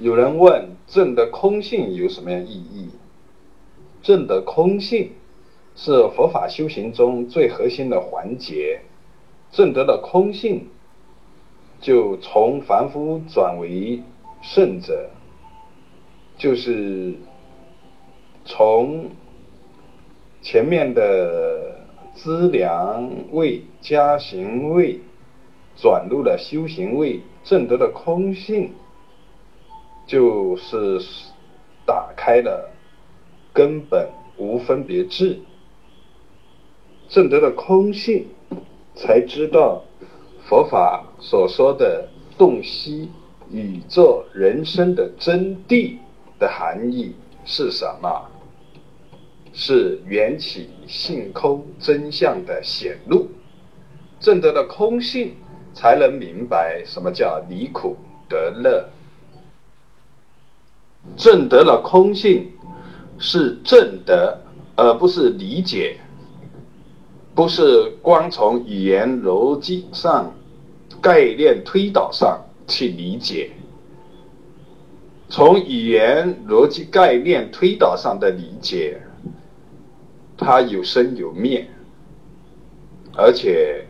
有人问证得空性有什么样意义？证得空性是佛法修行中最核心的环节。证得了空性，就从凡夫转为圣者，就是从前面的资粮位、加行位，转入了修行位，证得了空性。就是打开了根本无分别智，证得了空性，才知道佛法所说的洞悉宇宙人生的真谛的含义是什么？是缘起性空真相的显露。证得了空性，才能明白什么叫离苦得乐。证得了空性，是证得，而不是理解，不是光从语言逻辑上、概念推导上去理解。从语言逻辑概念推导上的理解，它有生有灭，而且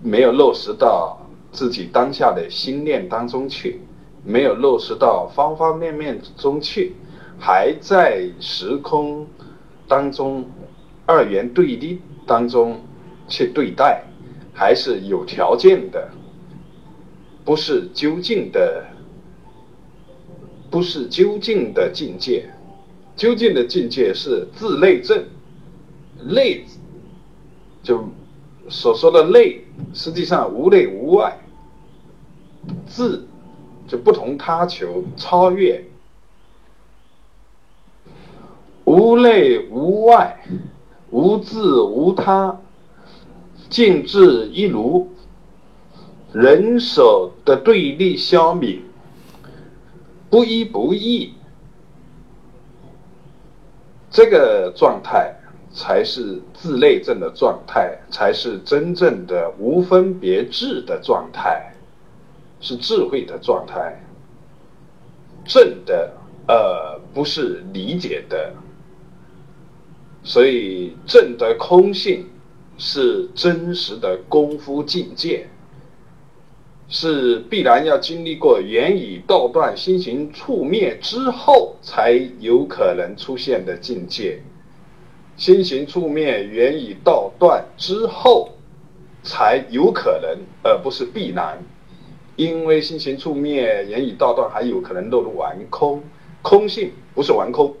没有落实到自己当下的心念当中去。没有落实到方方面面中去，还在时空当中二元对立当中去对待，还是有条件的，不是究竟的，不是究竟的境界。究竟的境界是自内证，内就所说的内，实际上无内无外，自。就不同他求超越，无内无外，无自无他，静至一如，人手的对立消泯，不一不异，这个状态才是自内证的状态，才是真正的无分别智的状态。是智慧的状态，正的，呃，不是理解的，所以正的空性是真实的功夫境界，是必然要经历过缘以道断、心行处灭之后才有可能出现的境界，心行处灭、缘以道断之后才有可能，而不是必然。因为心行处灭，言语道断，还有可能落入玩空。空性不是玩空，